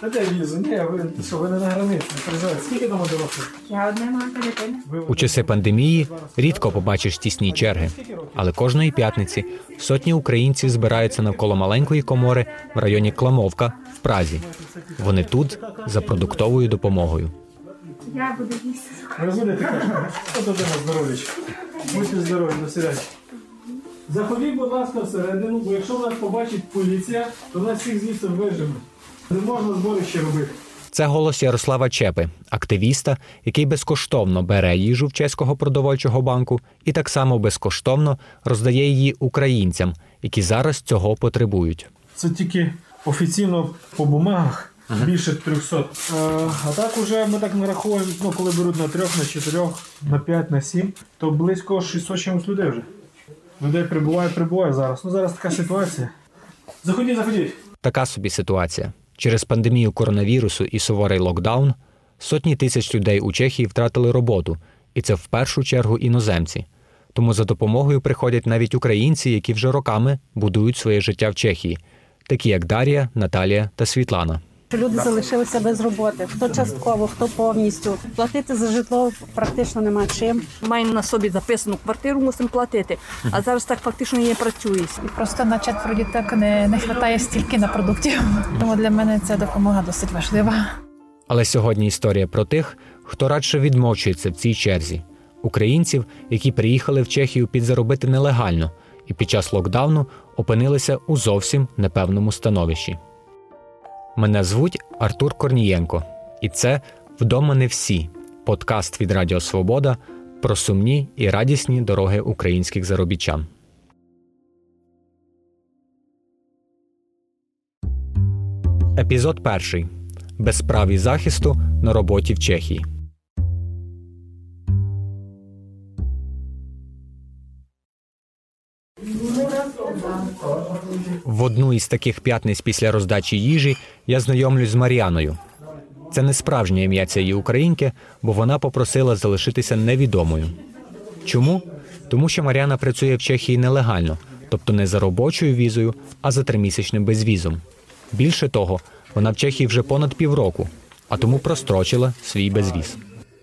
Та де візу? Ні, ви що, ви не на границі, не переживайте. Скільки дома дорослих? Я одне маленька дитина. У часи пандемії рідко побачиш тісні черги, але кожної п'ятниці сотні українців збираються навколо маленької комори в районі Кламовка в Празі. Вони тут за продуктовою допомогою. Я буду їсти. Ви будете? От один здоров'ячко. Будьте здорові, до свидання. Заходіть, будь ласка, всередину, бо якщо нас побачить поліція, то нас всіх звідси виженуть. Не можна зборище робити. Це голос Ярослава Чепи, активіста, який безкоштовно бере їжу в чеського продовольчого банку і так само безкоштовно роздає її українцям, які зараз цього потребують. Це тільки офіційно по бумагах. Більше 300. Е, а так уже ми так нараховуємо, ну, коли беруть на трьох, на чотирьох, на п'ять, на сім, то близько 600 чимось людей вже. Людей прибуває, прибуває зараз. Ну зараз така ситуація. Заходіть, заходіть. Така собі ситуація. Через пандемію коронавірусу і суворий локдаун сотні тисяч людей у Чехії втратили роботу, і це в першу чергу іноземці. Тому за допомогою приходять навіть українці, які вже роками будують своє життя в Чехії, такі як Дар'я, Наталія та Світлана. Люди залишилися без роботи. Хто частково, хто повністю. Платити за житло практично нема чим. Маємо на собі записану квартиру, мусимо платити. А зараз так фактично не працює. Просто на четверо діток не, не вистачає стільки на продуктів. Тому для мене ця допомога досить важлива. Але сьогодні історія про тих, хто радше відмовчується в цій черзі українців, які приїхали в Чехію підзаробити нелегально і під час локдауну опинилися у зовсім непевному становищі. Мене звуть Артур Корнієнко, і це Вдома не всі подкаст від Радіо Свобода про сумні і радісні дороги українських заробітчан. Епізод перший Безправі захисту на роботі в Чехії. В одну із таких п'ятниць після роздачі їжі я знайомлюсь з Мар'яною. Це не справжнє ім'я цієї українки, бо вона попросила залишитися невідомою. Чому? Тому що Мар'яна працює в Чехії нелегально, тобто не за робочою візою, а за тримісячним безвізом. Більше того, вона в Чехії вже понад півроку, а тому прострочила свій безвіз.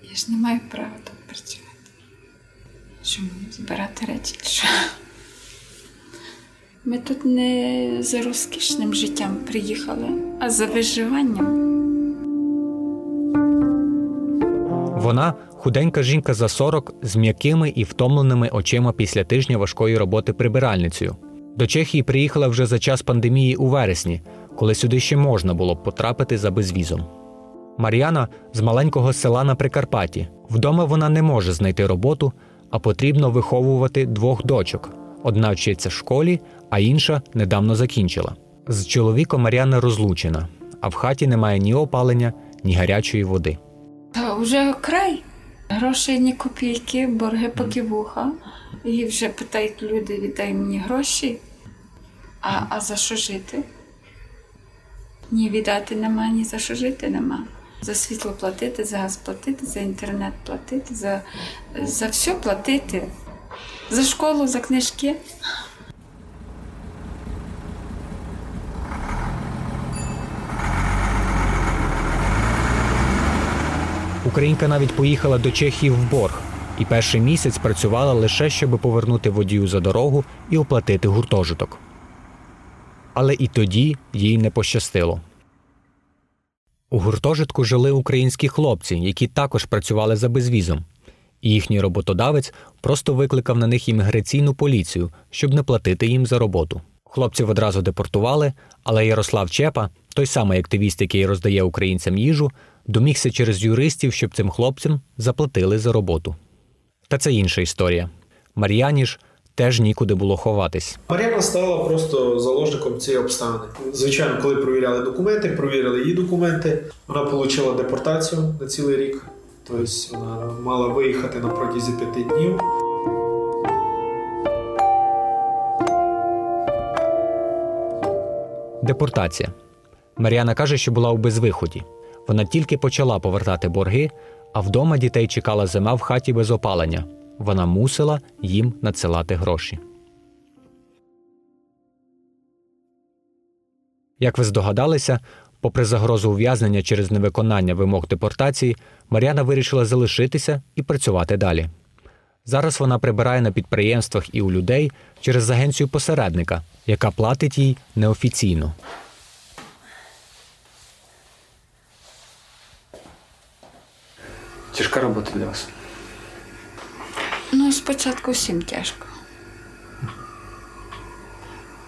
Я ж не маю права тут працювати. Мені збирати речі? Що? Ми тут не за розкішним життям приїхали, а за виживанням. Вона худенька жінка за 40 з м'якими і втомленими очима після тижня важкої роботи прибиральницею. До Чехії приїхала вже за час пандемії у вересні, коли сюди ще можна було б потрапити за безвізом. Мар'яна з маленького села на Прикарпатті. Вдома вона не може знайти роботу, а потрібно виховувати двох дочок. Одна вчиться в школі, а інша недавно закінчила. З чоловіком Мар'яна розлучена, а в хаті немає ні опалення, ні гарячої води. Та вже край. Грошей ні копійки, борги поки вуха. І вже питають люди, віддай мені гроші. А, а за що жити? Ні віддати нема, ні за що жити нема. За світло платити, за газ платити, за інтернет платити, за, за все платити. За школу, за книжки. Українка навіть поїхала до Чехії в борг і перший місяць працювала лише щоб повернути водію за дорогу і оплатити гуртожиток. Але і тоді їй не пощастило. У гуртожитку жили українські хлопці, які також працювали за безвізом. Їхній роботодавець просто викликав на них імміграційну поліцію, щоб не платити їм за роботу. Хлопців одразу депортували, але Ярослав Чепа, той самий активіст, який роздає українцям їжу, домігся через юристів, щоб цим хлопцям заплатили за роботу. Та це інша історія. Мар'яні ж теж нікуди було ховатись. Мар'яна стала просто заложником цієї обставини. Звичайно, коли провіряли документи, провірили її документи. Вона отримала депортацію на цілий рік. Тобто вона мала виїхати на протязі п'яти днів. Депортація. Мар'яна каже, що була у безвиході. Вона тільки почала повертати борги, а вдома дітей чекала зима в хаті без опалення. Вона мусила їм надсилати гроші. Як ви здогадалися, Попри загрозу ув'язнення через невиконання вимог депортації, Мар'яна вирішила залишитися і працювати далі. Зараз вона прибирає на підприємствах і у людей через агенцію посередника, яка платить їй неофіційно. Тяжка робота для вас. Ну, спочатку всім тяжко.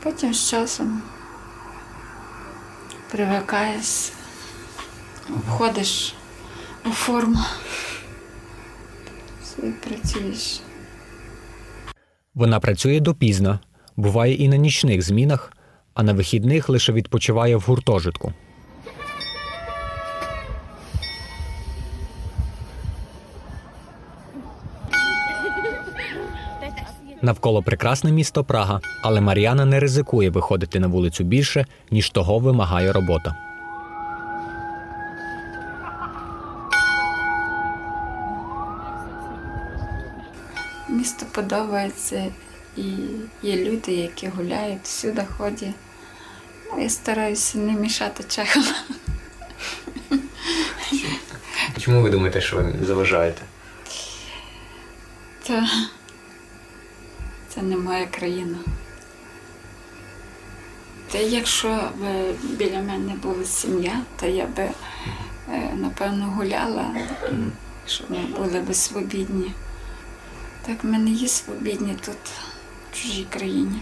Потім з часом привикаєш, входиш у форму. І працюєш. Вона працює допізно, буває і на нічних змінах, а на вихідних лише відпочиває в гуртожитку. Навколо прекрасне місто Прага, але Мар'яна не ризикує виходити на вулицю більше, ніж того вимагає робота. Місто подобається і є люди, які гуляють, всюди ходять. Ну, я стараюся не мішати чехам. Чому ви думаєте, що ви заважаєте? Та це не моя країна. Та якщо б біля мене була сім'я, то я би е, напевно гуляла, щоб ми були б свобідні. Так ми не є свобідні тут, в чужій країні.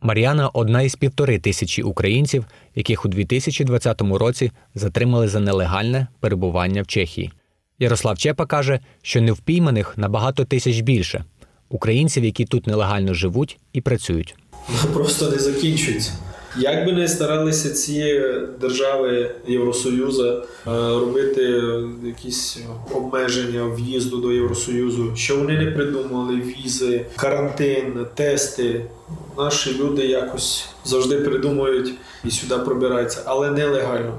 Мар'яна одна із півтори тисячі українців, яких у 2020 році затримали за нелегальне перебування в Чехії. Ярослав Чепа каже, що невпійманих набагато тисяч більше українців, які тут нелегально живуть і працюють. Просто не закінчується. Як би не старалися ці держави Євросоюзу е, робити якісь обмеження в'їзду до Євросоюзу, що вони не придумали візи, карантин, тести. Наші люди якось завжди придумують і сюди пробираються, але нелегально.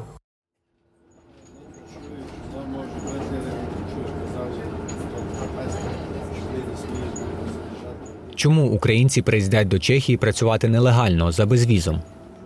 Чому українці приїздять до Чехії працювати нелегально за безвізом?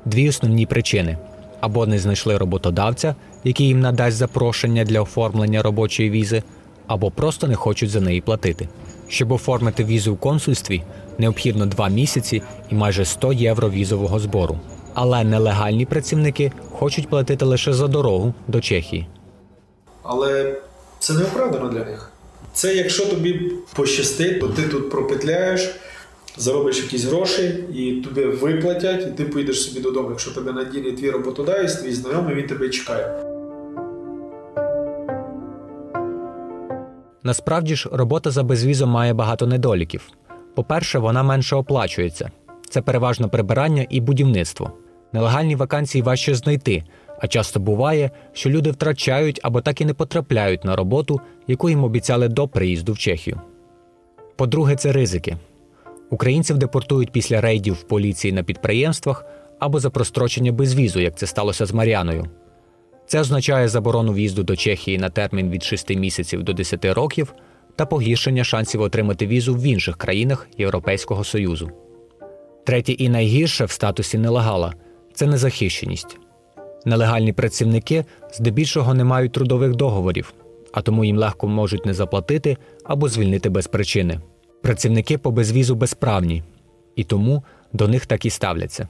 Дві основні причини: або не знайшли роботодавця, який їм надасть запрошення для оформлення робочої візи, або просто не хочуть за неї платити. Щоб оформити візу в консульстві, необхідно два місяці і майже 100 євро візового збору. Але нелегальні працівники хочуть платити лише за дорогу до Чехії. Але це не оправдано для них. Це якщо тобі пощастить, то ти тут пропетляєш, заробиш якісь гроші, і тобі виплатять, і ти поїдеш собі додому. Якщо тебе надійний твій роботодавець, твій знайомий, він тебе чекає. Насправді ж, робота за безвізом має багато недоліків. По-перше, вона менше оплачується. Це переважно прибирання і будівництво. Нелегальні вакансії важче знайти, а часто буває, що люди втрачають або так і не потрапляють на роботу, яку їм обіцяли до приїзду в Чехію. По-друге, це ризики. Українців депортують після рейдів в поліції на підприємствах або за прострочення безвізу, як це сталося з Мар'яною. Це означає заборону в'їзду до Чехії на термін від 6 місяців до 10 років та погіршення шансів отримати візу в інших країнах Європейського Союзу. Третє і найгірше в статусі нелегала це незахищеність. Нелегальні працівники здебільшого не мають трудових договорів, а тому їм легко можуть не заплатити або звільнити без причини. Працівники по безвізу безправні, і тому до них так і ставляться.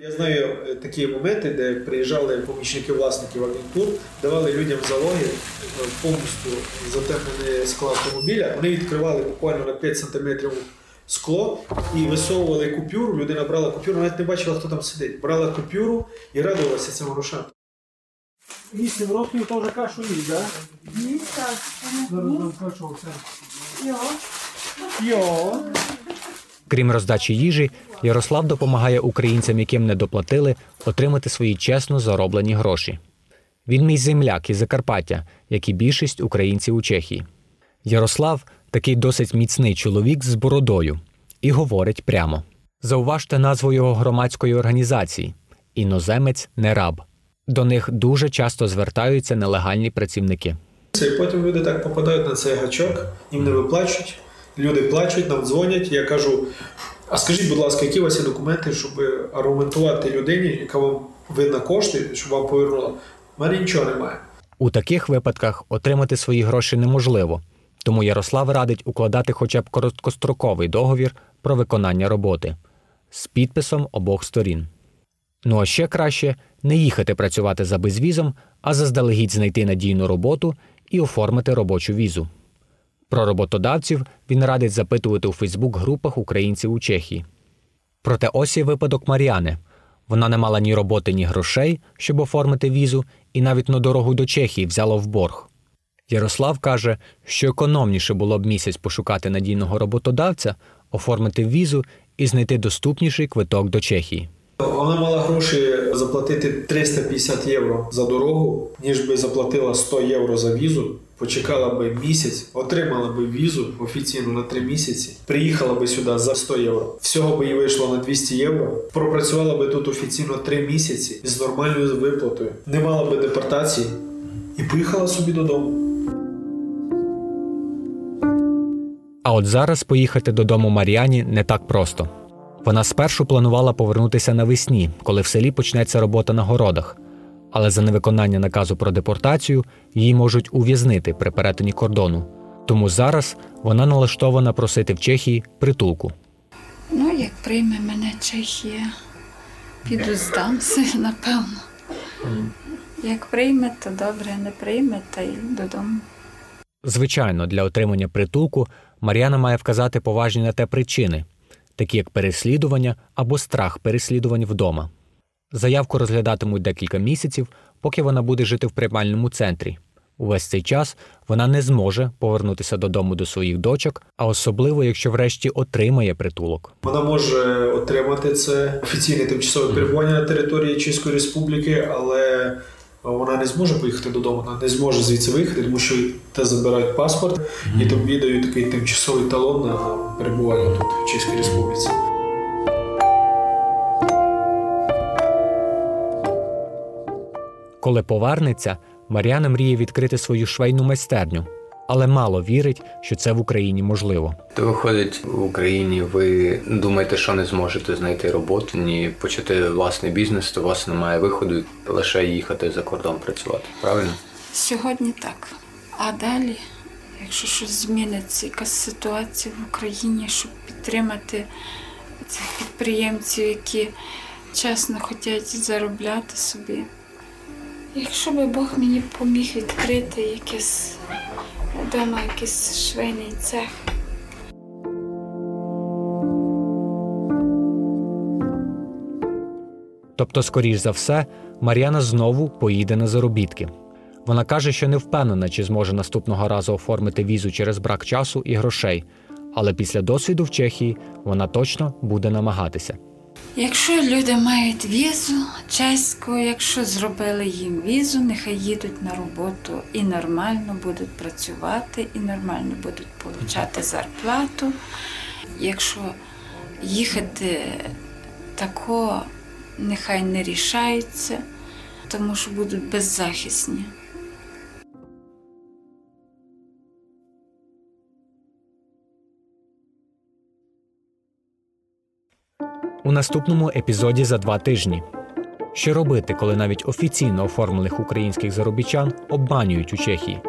Я знаю е, такі моменти, де приїжджали помічники власників агентур, давали людям залоги е, повністю затемнений склад автомобіля. Вони відкривали буквально на 5 см скло і висовували купюру. Людина брала купюру, навіть не бачила, хто там сидить. Брала купюру і радувалася цим грошам. Вісім років то вже кашу їсть, так? Ні, так. Зараз нам кашу. Йо. Йо. Крім роздачі їжі, Ярослав допомагає українцям, яким не доплатили, отримати свої чесно зароблені гроші. Він мій земляк із Закарпаття, як і більшість українців у Чехії. Ярослав такий досить міцний чоловік з бородою і говорить прямо: зауважте назву його громадської організації іноземець не раб. До них дуже часто звертаються нелегальні працівники. Це і потім люди так попадають на цей гачок, їм не виплачують. Люди плачуть, нам дзвонять. Я кажу, А скажіть, будь ласка, які у вас є документи, щоб аргументувати людині, яка вам винна кошти, щоб вам повернула? У мене нічого немає. У таких випадках отримати свої гроші неможливо, тому Ярослав радить укладати хоча б короткостроковий договір про виконання роботи з підписом обох сторін. Ну а ще краще не їхати працювати за безвізом, а заздалегідь знайти надійну роботу і оформити робочу візу. Про роботодавців він радить запитувати у Фейсбук-групах українців у Чехії. Проте ось і випадок Маріани. Вона не мала ні роботи, ні грошей, щоб оформити візу, і навіть на дорогу до Чехії взяла в борг. Ярослав каже, що економніше було б місяць пошукати надійного роботодавця, оформити візу і знайти доступніший квиток до Чехії. Вона мала гроші заплатити 350 євро за дорогу, ніж би заплатила 100 євро за візу. Почекала би місяць, отримала би візу офіційно на 3 місяці, приїхала би сюди за 100 євро. Всього би їй вийшло на 200 євро. Пропрацювала би тут офіційно 3 місяці з нормальною виплатою, не мала би депортації і поїхала собі додому. А от зараз поїхати додому Мар'яні не так просто. Вона спершу планувала повернутися навесні, коли в селі почнеться робота на городах. Але за невиконання наказу про депортацію її можуть ув'язнити при перетині кордону. Тому зараз вона налаштована просити в Чехії притулку. Ну, як прийме мене Чехія, піду здамся, напевно. Як прийме, то добре, не прийме, та й додому. Звичайно, для отримання притулку Мар'яна має вказати поважні на те причини, такі як переслідування або страх переслідувань вдома. Заявку розглядатимуть декілька місяців, поки вона буде жити в приймальному центрі. Увесь цей час вона не зможе повернутися додому до своїх дочок, а особливо, якщо врешті отримає притулок. Вона може отримати це офіційне тимчасове перебування на території Чеської Республіки, але вона не зможе поїхати додому, вона не зможе звідси виїхати, тому що те забирають паспорт і тобі дають такий тимчасовий талон на перебування тут в Чеській Республіці. Коли повернеться, Мар'яна мріє відкрити свою швейну майстерню, але мало вірить, що це в Україні можливо. То виходить в Україні, ви думаєте, що не зможете знайти роботу, ні почати власний бізнес, то у вас немає виходу, лише їхати за кордон працювати. Правильно? Сьогодні так. А далі, якщо щось зміниться, якась ситуація в Україні, щоб підтримати цих підприємців, які чесно хочуть заробляти собі. Якщо би Бог мені поміг відкрити якийсь вдома якийсь швейний цех. Тобто, скоріш за все, Мар'яна знову поїде на заробітки. Вона каже, що не впевнена, чи зможе наступного разу оформити візу через брак часу і грошей, але після досвіду в Чехії вона точно буде намагатися. Якщо люди мають візу чеську, якщо зробили їм візу, нехай їдуть на роботу і нормально будуть працювати, і нормально будуть отримати зарплату. Якщо їхати тако, нехай не рішаються, тому що будуть беззахисні. У наступному епізоді за два тижні. Що робити, коли навіть офіційно оформлених українських заробітчан обманюють у Чехії?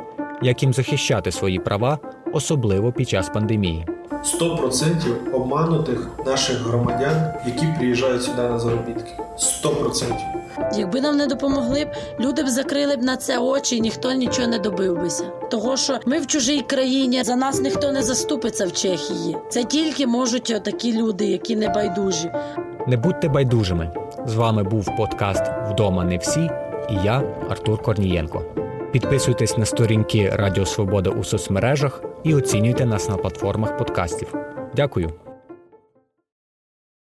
Як їм захищати свої права, особливо під час пандемії? 100% обманутих наших громадян, які приїжджають сюди на заробітки. 100%. Якби нам не допомогли б, люди б закрили б на це очі, і ніхто нічого не добився. Того, що ми в чужій країні, за нас ніхто не заступиться в Чехії. Це тільки можуть такі люди, які не байдужі. Не будьте байдужими. З вами був подкаст Вдома не всі і я, Артур Корнієнко. Підписуйтесь на сторінки Радіо Свобода у соцмережах і оцінюйте нас на платформах подкастів. Дякую.